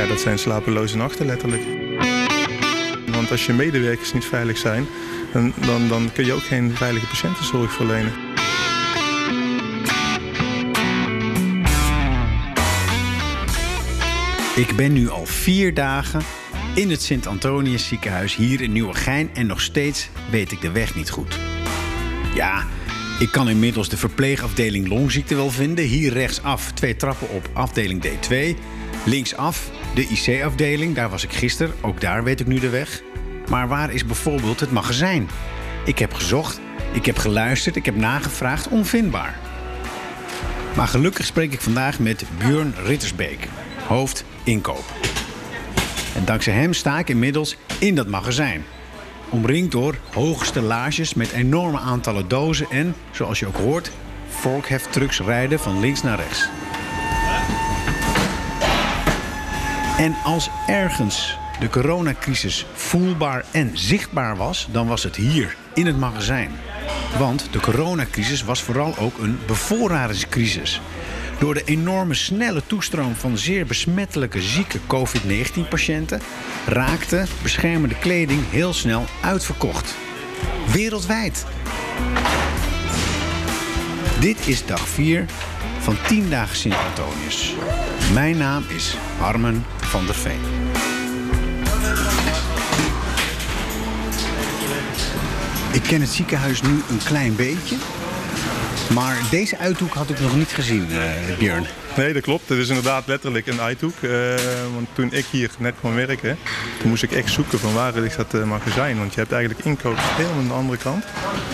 Ja, dat zijn slapeloze nachten letterlijk. Want als je medewerkers niet veilig zijn, dan, dan, dan kun je ook geen veilige patiëntenzorg verlenen. Ik ben nu al vier dagen in het Sint-Antonius ziekenhuis hier in Nieuwegein en nog steeds weet ik de weg niet goed. Ja, ik kan inmiddels de verpleegafdeling longziekte wel vinden. Hier rechtsaf twee trappen op afdeling D2. Linksaf de IC-afdeling, daar was ik gisteren. Ook daar weet ik nu de weg. Maar waar is bijvoorbeeld het magazijn? Ik heb gezocht, ik heb geluisterd, ik heb nagevraagd, onvindbaar. Maar gelukkig spreek ik vandaag met Björn Rittersbeek, hoofd inkoop. En dankzij hem sta ik inmiddels in dat magazijn. Omringd door hoge stellages met enorme aantallen dozen en, zoals je ook hoort, vorkheftrucks rijden van links naar rechts. En als ergens de coronacrisis voelbaar en zichtbaar was, dan was het hier in het magazijn. Want de coronacrisis was vooral ook een bevoorradingscrisis. Door de enorme snelle toestroom van zeer besmettelijke zieke COVID-19-patiënten raakte beschermende kleding heel snel uitverkocht. Wereldwijd. Dit is dag 4 van 10 dagen Sint-Antonius. Mijn naam is Harmen van der Veen. Ik ken het ziekenhuis nu een klein beetje. Maar deze uithoek had ik nog niet gezien, uh, Björn. Nee, dat klopt. Het is inderdaad letterlijk een uithoek. Uh, want toen ik hier net kwam werken, toen moest ik echt zoeken van waar ligt dat uh, magazijn. Want je hebt eigenlijk inkoop helemaal aan de andere kant.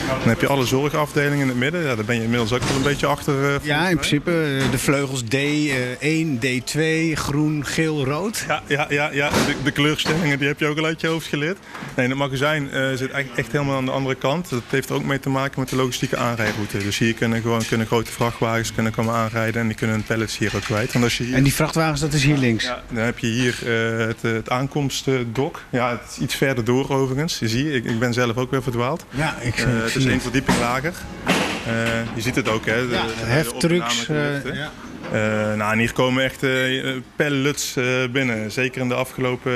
Dan heb je alle zorgafdelingen in het midden. Ja, daar ben je inmiddels ook wel een beetje achter. Uh, ja, in principe de vleugels D1, D2, groen, geel, rood. Ja, ja, ja, ja. De, de, kleurstellingen die heb je ook al uit je hoofd geleerd. Nee, het magazijn zit echt helemaal aan de andere kant. Dat heeft ook mee te maken met de logistieke aanrijroute. Dus hier kunnen gewoon kunnen grote vrachtwagens kunnen komen aanrijden en die kunnen een pallet hier ook kwijt. En, als je hier... en die vrachtwagens, dat is hier links? Ja, dan heb je hier uh, het, het aankomstdok. Ja, het is iets verder door overigens. Je ziet, ik, ik ben zelf ook weer verdwaald. Ja, ik, uh, Het is één verdieping lager. Uh, je ziet het ook, hè? De, ja, heftrucks. ja. Uh, nou, en hier komen echt uh, pallets uh, binnen. Zeker in de afgelopen,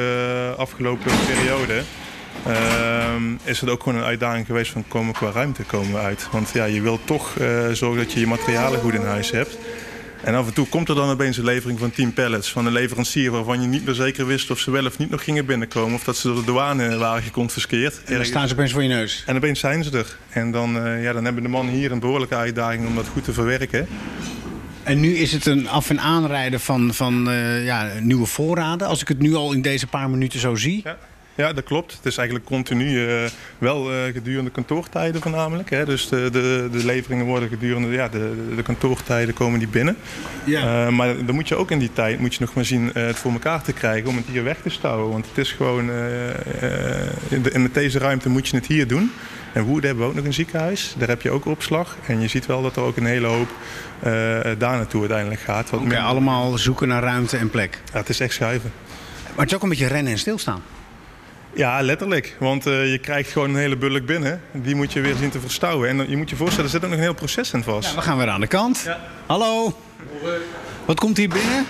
afgelopen periode. is het ook gewoon een uitdaging geweest van komen qua ruimte komen we uit. Want ja, je wilt toch zorgen dat je je materialen goed in huis hebt. En af en toe komt er dan opeens een levering van 10 pallets van een leverancier waarvan je niet meer zeker wist of ze wel of niet nog gingen binnenkomen. Of dat ze door de douane waren geconfiskeerd. En dan staan ze opeens voor je neus. En opeens zijn ze er. En dan, uh, ja, dan hebben de mannen hier een behoorlijke uitdaging om dat goed te verwerken. En nu is het een af- en aanrijden van, van uh, ja, nieuwe voorraden. Als ik het nu al in deze paar minuten zo zie. Ja. Ja, dat klopt. Het is eigenlijk continu uh, wel uh, gedurende kantoortijden voornamelijk. Hè. Dus de, de, de, leveringen worden gedurende ja, de, de kantoortijden komen die binnen. Ja. Uh, maar dan moet je ook in die tijd moet je nog maar zien het voor elkaar te krijgen om het hier weg te stouwen. Want het is gewoon, in, de, in met deze ruimte moet je het hier doen. En Woerden hebben we ook nog een ziekenhuis. Daar heb je ook opslag. En je ziet wel dat er ook een hele hoop daar naartoe uiteindelijk gaat. Oké, okay, allemaal zoeken naar ruimte en plek. Ja, het is echt schuiven. Maar het is ook een beetje rennen en stilstaan. Ja, letterlijk. Want uh, je krijgt gewoon een hele bulk binnen. Die moet je weer zien te verstouwen. En je moet je voorstellen, er zit ook nog een heel proces in vast. Ja, we gaan weer aan de kant. Ja. Hallo. Wat komt hier binnen?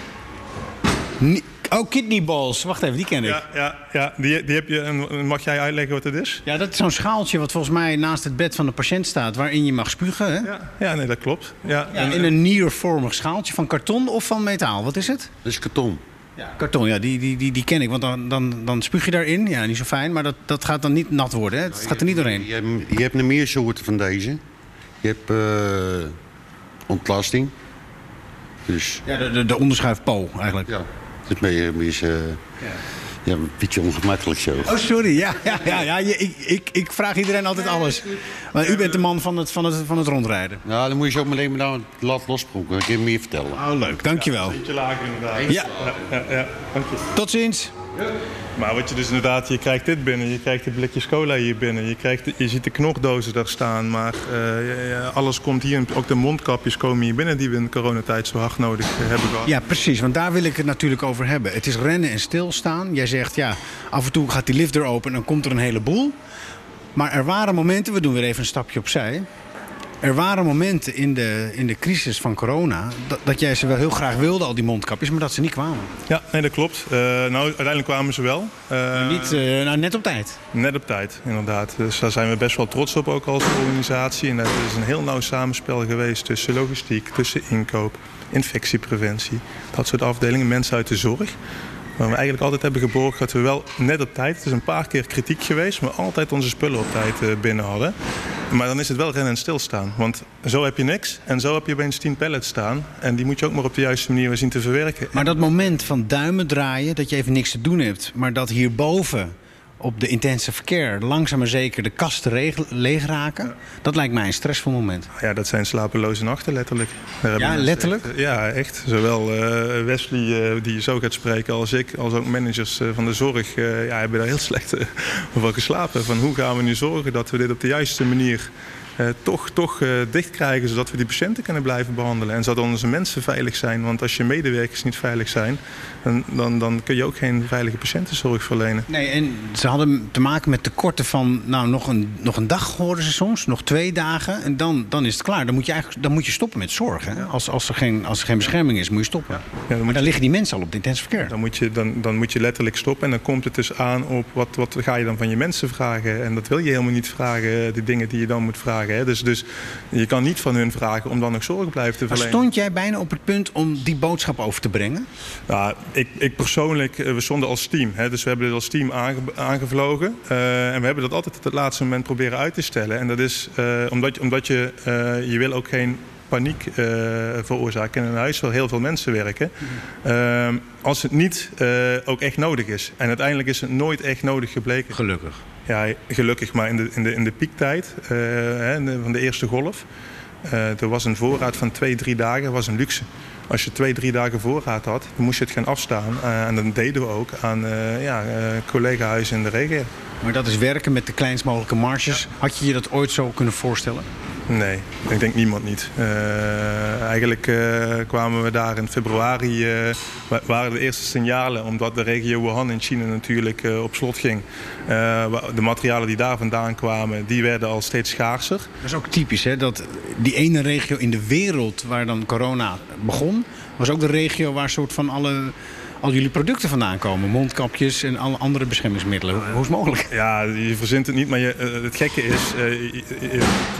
Ni oh, kidneyballs. Wacht even, die ken ik. Ja, ja, ja. Die, die heb je. En mag jij uitleggen wat het is? Ja, dat is zo'n schaaltje wat volgens mij naast het bed van de patiënt staat... waarin je mag spugen, hè? Ja, ja nee, dat klopt. Ja, ja in een niervormig schaaltje van karton of van metaal. Wat is het? Dat is karton. Ja. Karton, ja, die, die, die, die ken ik. Want dan, dan, dan spuug je daarin. Ja, niet zo fijn. Maar dat, dat gaat dan niet nat worden. Hè? Het gaat er niet doorheen. Je, hebt, je hebt meer soorten van deze. Je hebt uh, ontlasting. Dus... Ja, de, de, de onderschuifpo eigenlijk. Ja, het is meer... meer uh, ja. Ja, een beetje ongemakkelijk zo. Oh, sorry. Ja, ja, ja, ja. Ik, ik, ik vraag iedereen altijd alles. Maar u bent de man van het, van het, van het rondrijden. Nou, dan moet je zo meteen maar nou laat losproeken. Ik kan meer vertellen. Oh, leuk. Dankjewel. Ja, een beetje lager inderdaad. Ja. ja, ja, Dank je. Tot ziens. Maar wat je dus inderdaad, je krijgt dit binnen, je krijgt de blikjes cola hier binnen, je, krijgt, je ziet de knokdozen daar staan, maar ja, alles komt hier, ook de mondkapjes komen hier binnen die we in coronatijd zo hard nodig hebben gehad. Ja, precies, want daar wil ik het natuurlijk over hebben. Het is rennen en stilstaan. Jij zegt, ja, af en toe gaat die lift er open en dan komt er een heleboel. Maar er waren momenten, we doen weer even een stapje opzij, er waren momenten in de, in de crisis van corona... Dat, dat jij ze wel heel graag wilde, al die mondkapjes, maar dat ze niet kwamen. Ja, nee, dat klopt. Uh, nou, uiteindelijk kwamen ze wel. Uh, niet, uh, nou, net op tijd. Net op tijd, inderdaad. Dus daar zijn we best wel trots op ook als organisatie. En dat is een heel nauw samenspel geweest tussen logistiek, tussen inkoop, infectiepreventie. Dat soort afdelingen, mensen uit de zorg. Waar we eigenlijk altijd hebben geborgd dat we wel net op tijd... het is een paar keer kritiek geweest, maar altijd onze spullen op tijd eh, binnen hadden. Maar dan is het wel rennen en stilstaan. Want zo heb je niks en zo heb je opeens 10 pallets staan. En die moet je ook maar op de juiste manier zien te verwerken. Maar dat moment van duimen draaien, dat je even niks te doen hebt... maar dat hierboven op de intensive care langzaam maar zeker de kasten leeg raken. Dat lijkt mij een stressvol moment. Ja, dat zijn slapeloze nachten letterlijk. ja, letterlijk? ja, echt. Zowel uh, Wesley, uh, die zo gaat spreken, als ik, als ook managers uh, van de zorg... ja, hebben daar heel slecht over geslapen. Van hoe gaan we nu zorgen dat we dit op de juiste manier toch, toch uh, dicht krijgen, zodat we die patiënten kunnen blijven behandelen. En zodat onze mensen veilig zijn. Want als je medewerkers niet veilig zijn, dan, dan, dan kun je ook geen veilige patiëntenzorg verlenen. Nee, en ze hadden te maken met tekorten van nou, nog, een, nog een dag, hoorden ze soms, nog twee dagen. En dan, dan is het klaar. Dan moet je, eigenlijk, dan moet je stoppen met zorg. Hè? Als, als, er geen, als er geen bescherming is, moet je stoppen. Ja. Ja, dan, maar dan liggen die mensen al op de intensive care. Dan moet, je, dan, dan moet je letterlijk stoppen. En dan komt het dus aan op wat, wat ga je dan van je mensen vragen. En dat wil je helemaal niet vragen, de dingen die je dan moet vragen. Dus, dus je kan niet van hun vragen om dan nog zorg blijven te verlenen. Maar stond jij bijna op het punt om die boodschap over te brengen? Nou, ik, ik persoonlijk, eh, we stonden als team. Hè, dus we hebben dit als team aangevlogen. Uh, en we hebben dat altijd op het laatste moment proberen uit te stellen. En dat is uh, omdat, omdat je, uh, je wil ook geen paniek uh, veroorzaken. In een huis waar heel veel mensen werken. Uh, als het niet uh, ook echt nodig is. En uiteindelijk is het nooit echt nodig gebleken. Gelukkig. Ja, gelukkig. Maar in de, in de, in de piektijd hè, van de eerste golf... er was een voorraad van twee, drie dagen. was een luxe. Als je twee, drie dagen voorraad had, dan moest je het gaan afstaan. en dat deden we ook aan ja, collega-huizen in de regio. Maar dat is werken met de kleinst mogelijke marges. Had je je dat ooit zo kunnen voorstellen? Nee, ik denk niemand niet. Uh, eigenlijk uh, kwamen we daar in februari, uh, waren de eerste signalen, omdat de regio Wuhan in China natuurlijk op slot ging. de materialen die daar vandaan kwamen, die werden al steeds schaarser. Dat is ook typisch, hè? dat die ene regio in de wereld waar dan corona begon, was ook de regio waar soort van alle al jullie producten vandaan komen. Mondkapjes en alle andere beschermingsmiddelen. Hoe is het mogelijk? Ja, je verzint het niet. Maar je, uh, het gekke is,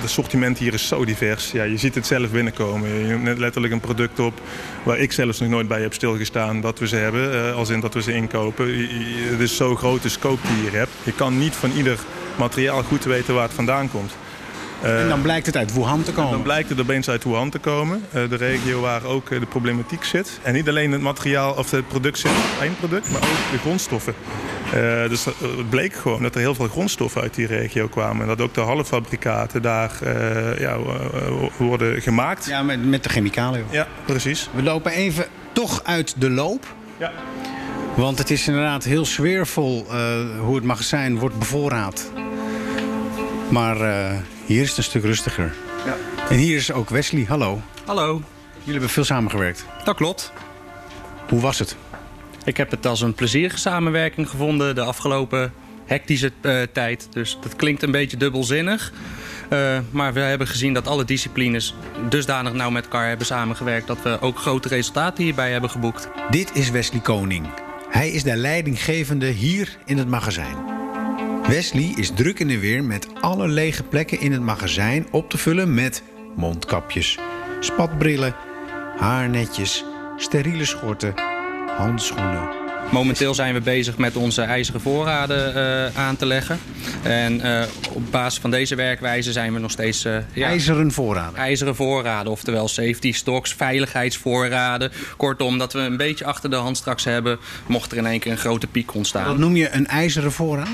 het sortiment hier is zo divers. Ja, je ziet het zelf binnenkomen. Je neemt letterlijk een product op waar ik zelfs nog nooit bij heb stilgestaan dat we ze hebben. Uh, als in dat we ze inkopen. Het is zo groot de scope die je hier hebt. Je kan niet van ieder materiaal goed weten waar het vandaan komt. En dan blijkt het uit Wuhan te komen? Dan blijkt het opeens uit Wuhan te komen. Uh, de regio waar ook uh, de problematiek zit. En niet alleen het materiaal of het product zit, het eindproduct, maar ook de grondstoffen. dus het bleek gewoon dat er heel veel grondstoffen uit die regio kwamen. En dat ook de halffabrikaten daar ja, worden gemaakt. Ja, met, met de chemicaliën. Ja, precies. We lopen even toch uit de loop. Ja. Want het is inderdaad heel sfeervol hoe het magazijn wordt bevoorraad. Maar hier is het een stuk rustiger. Ja. En hier is ook Wesley. Hallo. Hallo. Jullie hebben veel samengewerkt. Dat klopt. Hoe was het? Ik heb het als een plezierige samenwerking gevonden de afgelopen hectische uh, tijd. Dus dat klinkt een beetje dubbelzinnig. Uh, maar we hebben gezien dat alle disciplines dusdanig nauw met elkaar hebben samengewerkt... dat we ook grote resultaten hierbij hebben geboekt. Dit is Wesley Koning. Hij is de leidinggevende hier in het magazijn. Wesley is druk in de weer met alle lege plekken in het magazijn op te vullen met mondkapjes, spatbrillen, haarnetjes, steriele schorten, handschoenen. Momenteel zijn we bezig met onze ijzeren voorraden uh, aan te leggen. En uh, op basis van deze werkwijze zijn we nog steeds... Uh, ja, ijzeren voorraden? IJzeren voorraden, oftewel safety stocks, veiligheidsvoorraden. Kortom, dat we een beetje achter de hand straks hebben... mocht er in één keer een grote piek ontstaan. Wat noem je een ijzeren voorraad?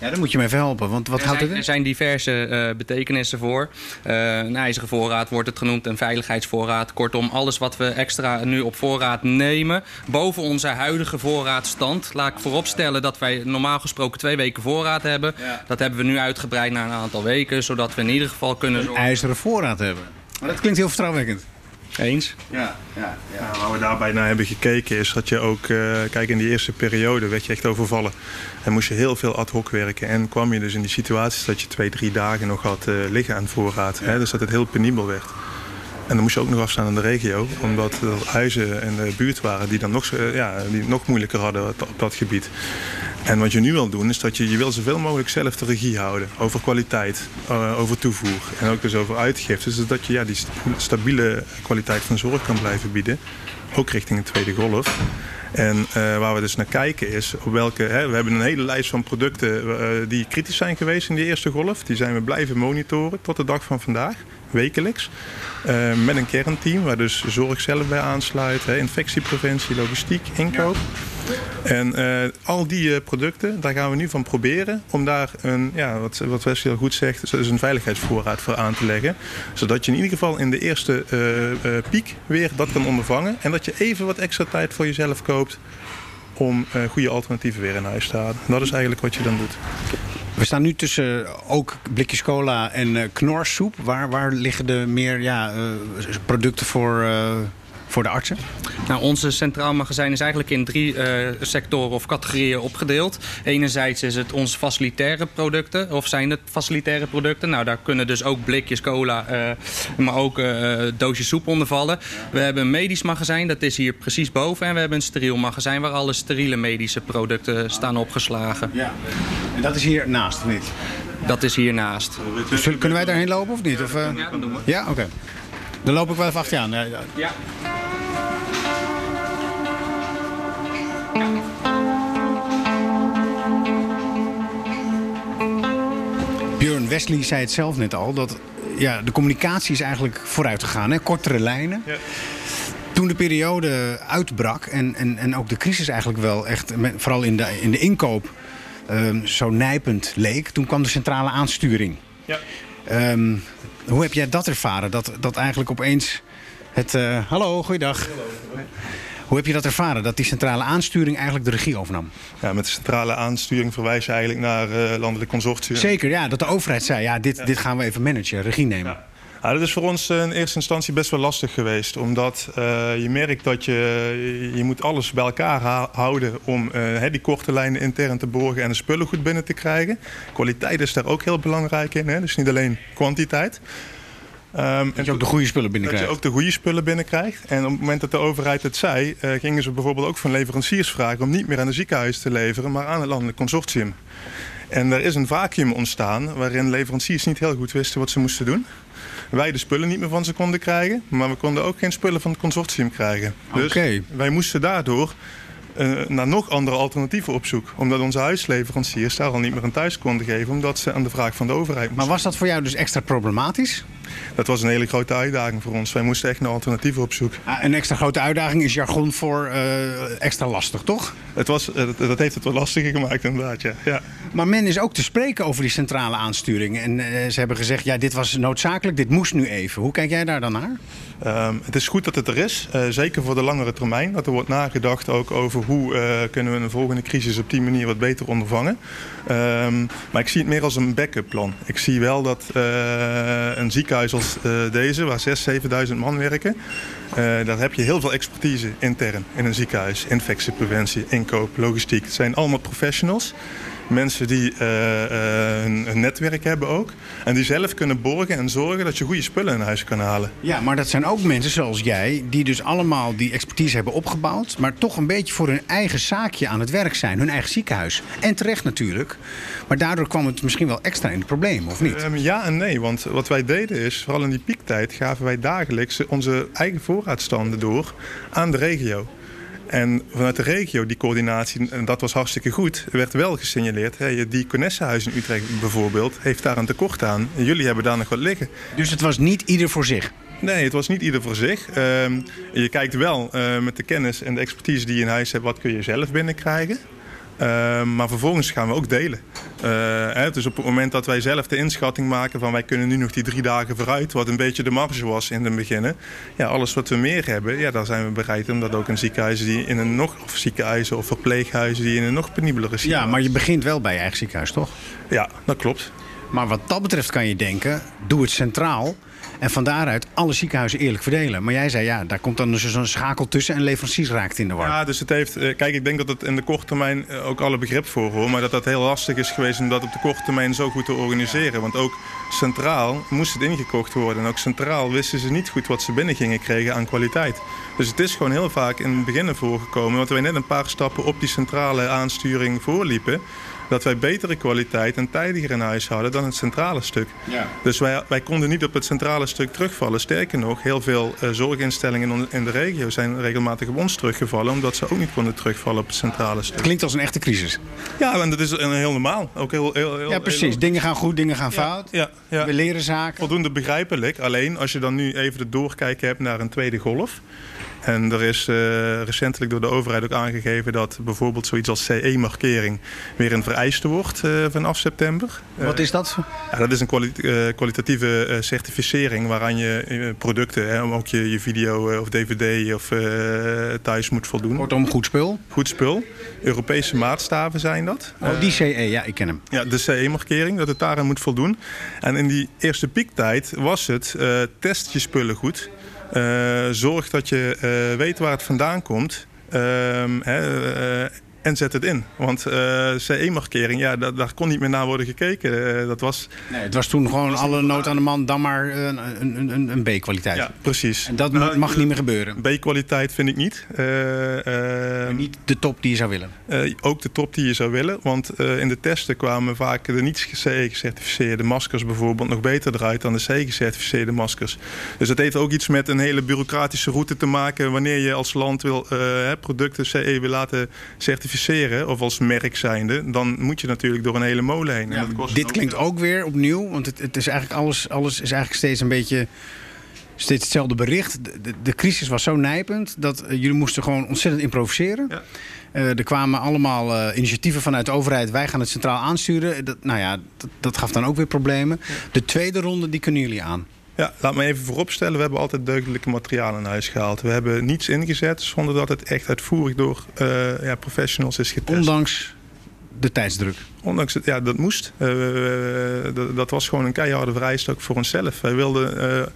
Ja, dan moet je me even helpen. Want wat er houdt het Er zijn diverse uh, betekenissen voor. Uh, een ijzeren voorraad wordt het genoemd, een veiligheidsvoorraad. Kortom, alles wat we extra nu op voorraad nemen... boven onze huidige voorraadstand. Laat ik vooropstellen dat wij normaal gesproken twee weken voorraad hebben. Ja. Dat hebben we nu uitgebreid naar een aantal weken... zodat we in ieder geval kunnen... Een ijzeren voorraad hebben. Maar dat klinkt heel vertrouwwekkend. Eens. Ja, ja, ja. waar we daarbij naar hebben gekeken is dat je ook, uh, kijk in die eerste periode werd je echt overvallen. En moest je heel veel ad hoc werken. En kwam je dus in die situaties dat je twee, drie dagen nog had uh, liggen aan voorraad. Hè? Dus dat het heel penibel werd. En dan moest je ook nog afstaan aan de regio, omdat er huizen in de buurt waren die dan nog, ja, die nog moeilijker hadden op dat gebied. En wat je nu wil doen, is dat je, je wil zoveel mogelijk zelf de regie houden over kwaliteit, uh, over toevoer en ook dus over uitgiftes. Zodat je ja, die stabiele kwaliteit van zorg kan blijven bieden, ook richting een tweede golf. En uh, waar we dus naar kijken is op welke. Hè, we hebben een hele lijst van producten die kritisch zijn geweest in die eerste golf. Die zijn we blijven monitoren tot de dag van vandaag, wekelijks. Uh, met een kernteam waar dus zorg zelf bij aansluit, hè, infectiepreventie, logistiek, inkoop. En uh, al die uh, producten, daar gaan we nu van proberen om daar een, ja, wat, wat Wesley goed zegt, dus een veiligheidsvoorraad voor aan te leggen. Zodat je in ieder geval in de eerste piek weer dat kan ondervangen. En dat je even wat extra tijd voor jezelf koopt om goede alternatieven weer in huis te halen. En dat is eigenlijk wat je dan doet. We staan nu tussen ook blikjes cola en uh, knorsoep. Waar, waar liggen de meer ja, uh, producten voor, voor de artsen? Nou, onze centraal magazijn is eigenlijk in drie uh, sectoren of categorieën opgedeeld. Enerzijds is het onze facilitaire producten, of zijn het facilitaire producten. Nou, daar kunnen dus ook blikjes cola, uh, maar ook uh, doosjes soep onder vallen. We hebben een medisch magazijn, dat is hier precies boven. En we hebben een steriel magazijn waar alle steriele medische producten staan opgeslagen. Ja. En dat is hier naast, of niet? Dat is hiernaast. Dus kunnen wij daarheen lopen of niet? Of, ja, dat doen we. Ja, oké. Okay. Dan loop ik wel even achter je aan. Ja. Wesley zei het zelf net al, dat ja, de communicatie is eigenlijk vooruit gegaan. Hè? Kortere lijnen. Ja. Toen de periode uitbrak en, en, en ook de crisis eigenlijk wel echt, vooral in de, in de inkoop, um, zo nijpend leek, toen kwam de centrale aansturing. Ja. Um, hoe heb jij dat ervaren? Dat, dat eigenlijk opeens het... Uh, hallo, goeiedag. Hallo. Hoe heb je dat ervaren, dat die centrale aansturing eigenlijk de regie overnam? Ja, met de centrale aansturing verwijs je eigenlijk naar uh, landelijk consortium. Zeker, ja. Dat de overheid zei, ja, dit, ja. dit gaan we even managen, regie nemen. Ja. Ja, dat is voor ons in eerste instantie best wel lastig geweest. Omdat uh, je merkt dat je, je moet alles bij elkaar houden om uh, die korte lijnen intern te borgen en de spullen goed binnen te krijgen. Kwaliteit is daar ook heel belangrijk in. Hè? Dus niet alleen kwantiteit. Um, dat je ook de goede spullen binnenkrijgt. Dat je ook de goede spullen binnenkrijgt. En op het moment dat de overheid het zei, uh, gingen ze bijvoorbeeld ook van leveranciers vragen om niet meer aan de ziekenhuis te leveren, maar aan het landelijk consortium. En er is een vacuüm ontstaan waarin leveranciers niet heel goed wisten wat ze moesten doen. Wij de spullen niet meer van ze konden krijgen, maar we konden ook geen spullen van het consortium krijgen. Dus okay. wij moesten daardoor uh, naar nog andere alternatieven op zoek. Omdat onze huisleveranciers daar al niet meer aan thuis konden geven, omdat ze aan de vraag van de overheid moesten. Maar was dat voor jou dus extra problematisch? Dat was een hele grote uitdaging voor ons. Wij moesten echt naar alternatieven op zoek. Ah, een extra grote uitdaging is jargon voor uh, extra lastig, toch? Het was, uh, dat heeft het wel lastiger gemaakt inderdaad, ja. ja. Maar men is ook te spreken over die centrale aansturing. En uh, ze hebben gezegd, ja, dit was noodzakelijk, dit moest nu even. Hoe kijk jij daar dan naar? Um, het is goed dat het er is, uh, zeker voor de langere termijn. Dat er wordt nagedacht ook over hoe uh, kunnen we een volgende crisis op die manier wat beter ondervangen. Um, maar ik zie het meer als een backup plan. Ik zie wel dat uh, een ziekenhuis als deze, waar 6.000, 7.000 man werken, daar heb je heel veel expertise intern in een ziekenhuis. Infectiepreventie, inkoop, logistiek. Het zijn allemaal professionals mensen die uh, uh, een, een, netwerk hebben ook. En die zelf kunnen borgen en zorgen dat je goede spullen in huis kan halen. Ja, maar dat zijn ook mensen zoals jij, die dus allemaal die expertise hebben opgebouwd. Maar toch een beetje voor hun eigen zaakje aan het werk zijn. Hun eigen ziekenhuis. En terecht natuurlijk. Maar daardoor kwam het misschien wel extra in het probleem, of niet? Um, ja en nee. Want wat wij deden is, vooral in die piektijd, gaven wij dagelijks onze eigen voorraadstanden door aan de regio. En vanuit de regio, die coördinatie, en dat was hartstikke goed, werd wel gesignaleerd. Hey, die Conessenhuis in Utrecht bijvoorbeeld heeft daar een tekort aan. En jullie hebben daar nog wat liggen. Dus het was niet ieder voor zich? Nee, het was niet ieder voor zich. Uh, je kijkt wel uh, met de kennis en de expertise die je in huis hebt, wat kun je zelf binnenkrijgen. Uh, maar vervolgens gaan we ook delen. Uh, hè, dus op het moment dat wij zelf de inschatting maken van wij kunnen nu nog die drie dagen vooruit, wat een beetje de marge was in het begin. Ja, alles wat we meer hebben, ja, daar zijn we bereid om dat ook in ziekenhuizen die in een nog, of ziekenhuizen of verpleeghuizen die in een nog penibelere Ja, maar je begint wel bij je eigen ziekenhuis, toch? Ja, dat klopt. Maar wat dat betreft kan je denken, doe het centraal. En van daaruit alle ziekenhuizen eerlijk verdelen. Maar jij zei ja, daar komt dan dus zo'n schakel tussen en leveranciers raakt in de war. Ja, dus het heeft. eh, Kijk, ik denk dat het in de korte termijn eh, ook alle begrip voor hoor. Maar dat dat heel lastig is geweest om dat op de korte termijn zo goed te organiseren. Want ook centraal moest het ingekocht worden. En ook centraal wisten ze niet goed wat ze binnen gingen kregen aan kwaliteit. Dus het is gewoon heel vaak in het begin naar voren gekomen. Want wij net een paar stappen op die centrale aansturing voorliepen. Dat wij betere kwaliteit en tijdiger in huis hadden dan het centrale stuk. Ja. Dus wij, wij konden niet op het centrale stuk terugvallen. Sterker nog, heel veel eh, zorginstellingen in, de regio zijn regelmatig op ons teruggevallen. Omdat ze ook niet konden terugvallen op het centrale stuk. Klinkt als een echte crisis. Ja, en dat is een heel normaal. Ook heel, heel, heel, Ja, precies. heel- Dingen gaan goed, dingen gaan fout. ja, ja. We leren zaken. Voldoende begrijpelijk. Alleen als je dan nu even de doorkijk hebt naar een tweede golf. En er is eh, recentelijk door de overheid ook aangegeven dat bijvoorbeeld zoiets als CE-markering weer een vereiste wordt eh, vanaf september. Wat is dat? Ja, dat is een kwali- eh, kwalitatieve eh, certificering waaraan je eh, producten, hè, ook je, je video eh, of dvd of eh, thuis moet voldoen. Kortom, goed spul. Goed spul. Europese maatstaven zijn dat. Oh, die CE, ja, ik ken hem. Ja, de CE-markering, dat het daaraan moet voldoen. En in die eerste piektijd was het eh, test je spullen goed. Eh, zorg dat je eh, weet waar het vandaan komt. Ehm, eh, en zet het in. Want eh, CE-markering, ja, da- daar kon niet meer naar worden gekeken. Eh, dat was... Nee, het was toen gewoon alle nood aan de man, dan maar eh, een, een, een, een B-kwaliteit. Ja, precies. En dat Nou, mag niet meer gebeuren. B-kwaliteit vind ik niet. Eh, eh, Niet de top die je zou willen. Ook de top die je zou willen. Want in de testen kwamen vaak de niet CE-gecertificeerde maskers bijvoorbeeld nog beter eruit dan de CE-gecertificeerde maskers. Dus dat heeft ook iets met een hele bureaucratische route te maken wanneer je als land wil, producten CE wil laten certificeren of als merk zijnde. Dan moet je natuurlijk door een hele molen heen. En dat kost Dit klinkt ook weer opnieuw, want het, het is eigenlijk alles, alles is eigenlijk steeds een beetje steeds hetzelfde bericht. De, de, de crisis was zo nijpend dat eh, jullie moesten gewoon ontzettend improviseren. Ja. Eh, er kwamen allemaal eh, initiatieven vanuit de overheid. Wij gaan het centraal aansturen. Dat, nou ja, dat, dat gaf dan ook weer problemen. De tweede ronde, die kunnen jullie aan. Ja, laat me even vooropstellen. We hebben altijd deugdelijke materialen in huis gehaald. We hebben niets ingezet zonder dat het echt uitvoerig door eh, ja, professionals is getest. Ondanks de tijdsdruk. Ondanks het, ja, dat moest. Eh, dat, dat was gewoon een keiharde vereiste ook voor onszelf. Wij wilden eh,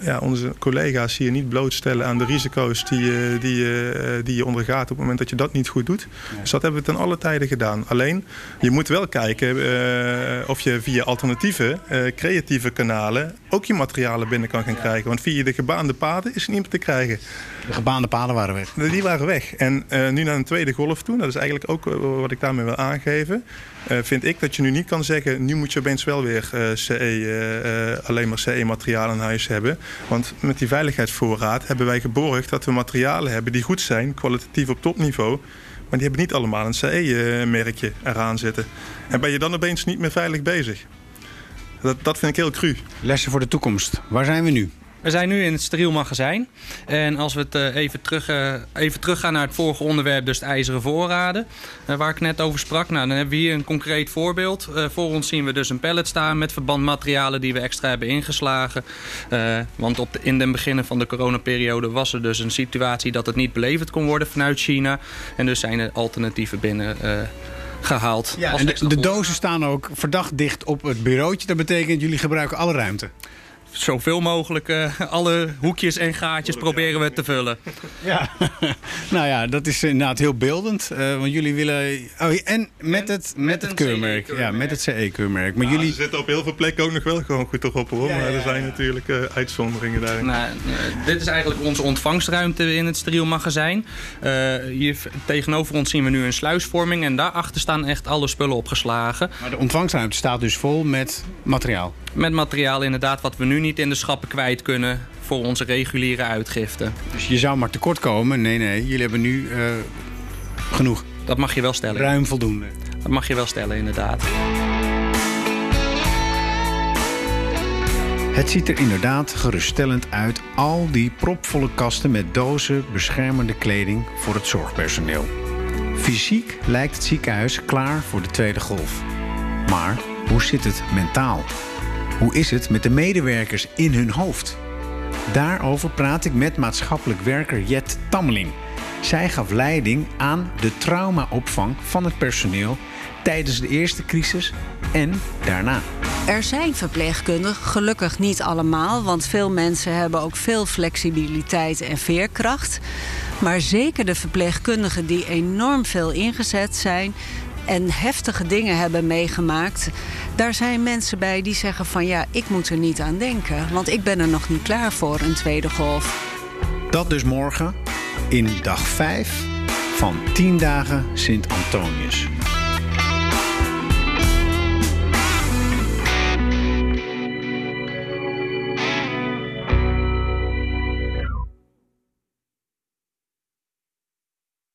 ja, onze collega's hier niet blootstellen aan de risico's die, je- die, je- die je ondergaat op het moment dat je dat niet goed doet. Dus dat hebben we ten alle tijden gedaan. Alleen, je moet wel kijken eh, of je via alternatieve, eh, creatieve kanalen ook je materialen binnen kan gaan krijgen. Want via de gebaande paden is het niet meer te krijgen. De gebaande paden waren weg. Die waren weg. En eh, nu naar een tweede golf toe, dat is eigenlijk ook eh, wat ik daarmee wil aangeven. eh, vind ik dat je nu niet kan zeggen, nu moet je opeens wel weer eh, CE, alleen maar CE-materiaal in huis hebben. Want met die veiligheidsvoorraad hebben wij geborgd dat we materialen hebben die goed zijn, kwalitatief op topniveau. Maar die hebben niet allemaal een CE-merkje eraan zitten. En ben je dan opeens niet meer veilig bezig? Dat, dat vind ik heel cru. Lessen voor de toekomst. Waar zijn we nu? We zijn nu in het steriel magazijn. En als we het eh, even, terug, eh, even teruggaan naar het vorige onderwerp, dus de ijzeren voorraden, eh, waar ik net over sprak. Nou, dan hebben we hier een concreet voorbeeld. Voor ons zien we dus een pallet staan met verbandmaterialen die we extra hebben ingeslagen. Want op de, in de beginnen van de coronaperiode was er dus een situatie dat het niet beleverd kon worden vanuit China. En dus zijn er alternatieven binnen. eh, gehaald. als en de, de dozen staan ook verdacht dicht op het bureautje. Dat betekent jullie gebruiken alle ruimte. Zoveel mogelijk eh, alle hoekjes en gaatjes proberen we te vullen. Ja, nou ja, dat is inderdaad heel beeldend. eh, want jullie willen. Oh, en met het, met met het keurmerk. Ja, met het CE-keurmerk. Maar jullie. Ze zitten op heel veel plekken ook nog wel gewoon goed erop hoor. Ja, maar er zijn ja. natuurlijk eh, uitzonderingen daarin. Nou, dit is eigenlijk onze ontvangstruimte in het steriel magazijn. Eh, hier tegenover ons zien we nu een sluisvorming en daarachter staan echt alle spullen opgeslagen. Maar de ontvangstruimte staat dus vol met materiaal. Met materiaal inderdaad wat we nu niet in de schappen kwijt kunnen voor onze reguliere uitgifte. Dus je zou maar tekort komen. Nee, nee, jullie hebben nu eh, genoeg. Dat mag je wel stellen. Ruim voldoende. Dat mag je wel stellen inderdaad. Het ziet er inderdaad geruststellend uit. Al die propvolle kasten met dozen beschermende kleding voor het zorgpersoneel. Fysiek lijkt het ziekenhuis klaar voor de tweede golf. Maar hoe zit het mentaal? Hoe is het met de medewerkers in hun hoofd? Daarover praat ik met maatschappelijk werker Jet Tammeling. Zij gaf leiding aan de traumaopvang van het personeel tijdens de eerste crisis en daarna. Er zijn verpleegkundigen, gelukkig niet allemaal, want veel mensen hebben ook veel flexibiliteit en veerkracht. Maar zeker de verpleegkundigen die enorm veel ingezet zijn en heftige dingen hebben meegemaakt, daar zijn mensen bij die zeggen van ja, ik moet er niet aan denken, want ik ben er nog niet klaar voor een tweede golf. Dat dus morgen in dag 5 van 10 dagen Sint Antonius.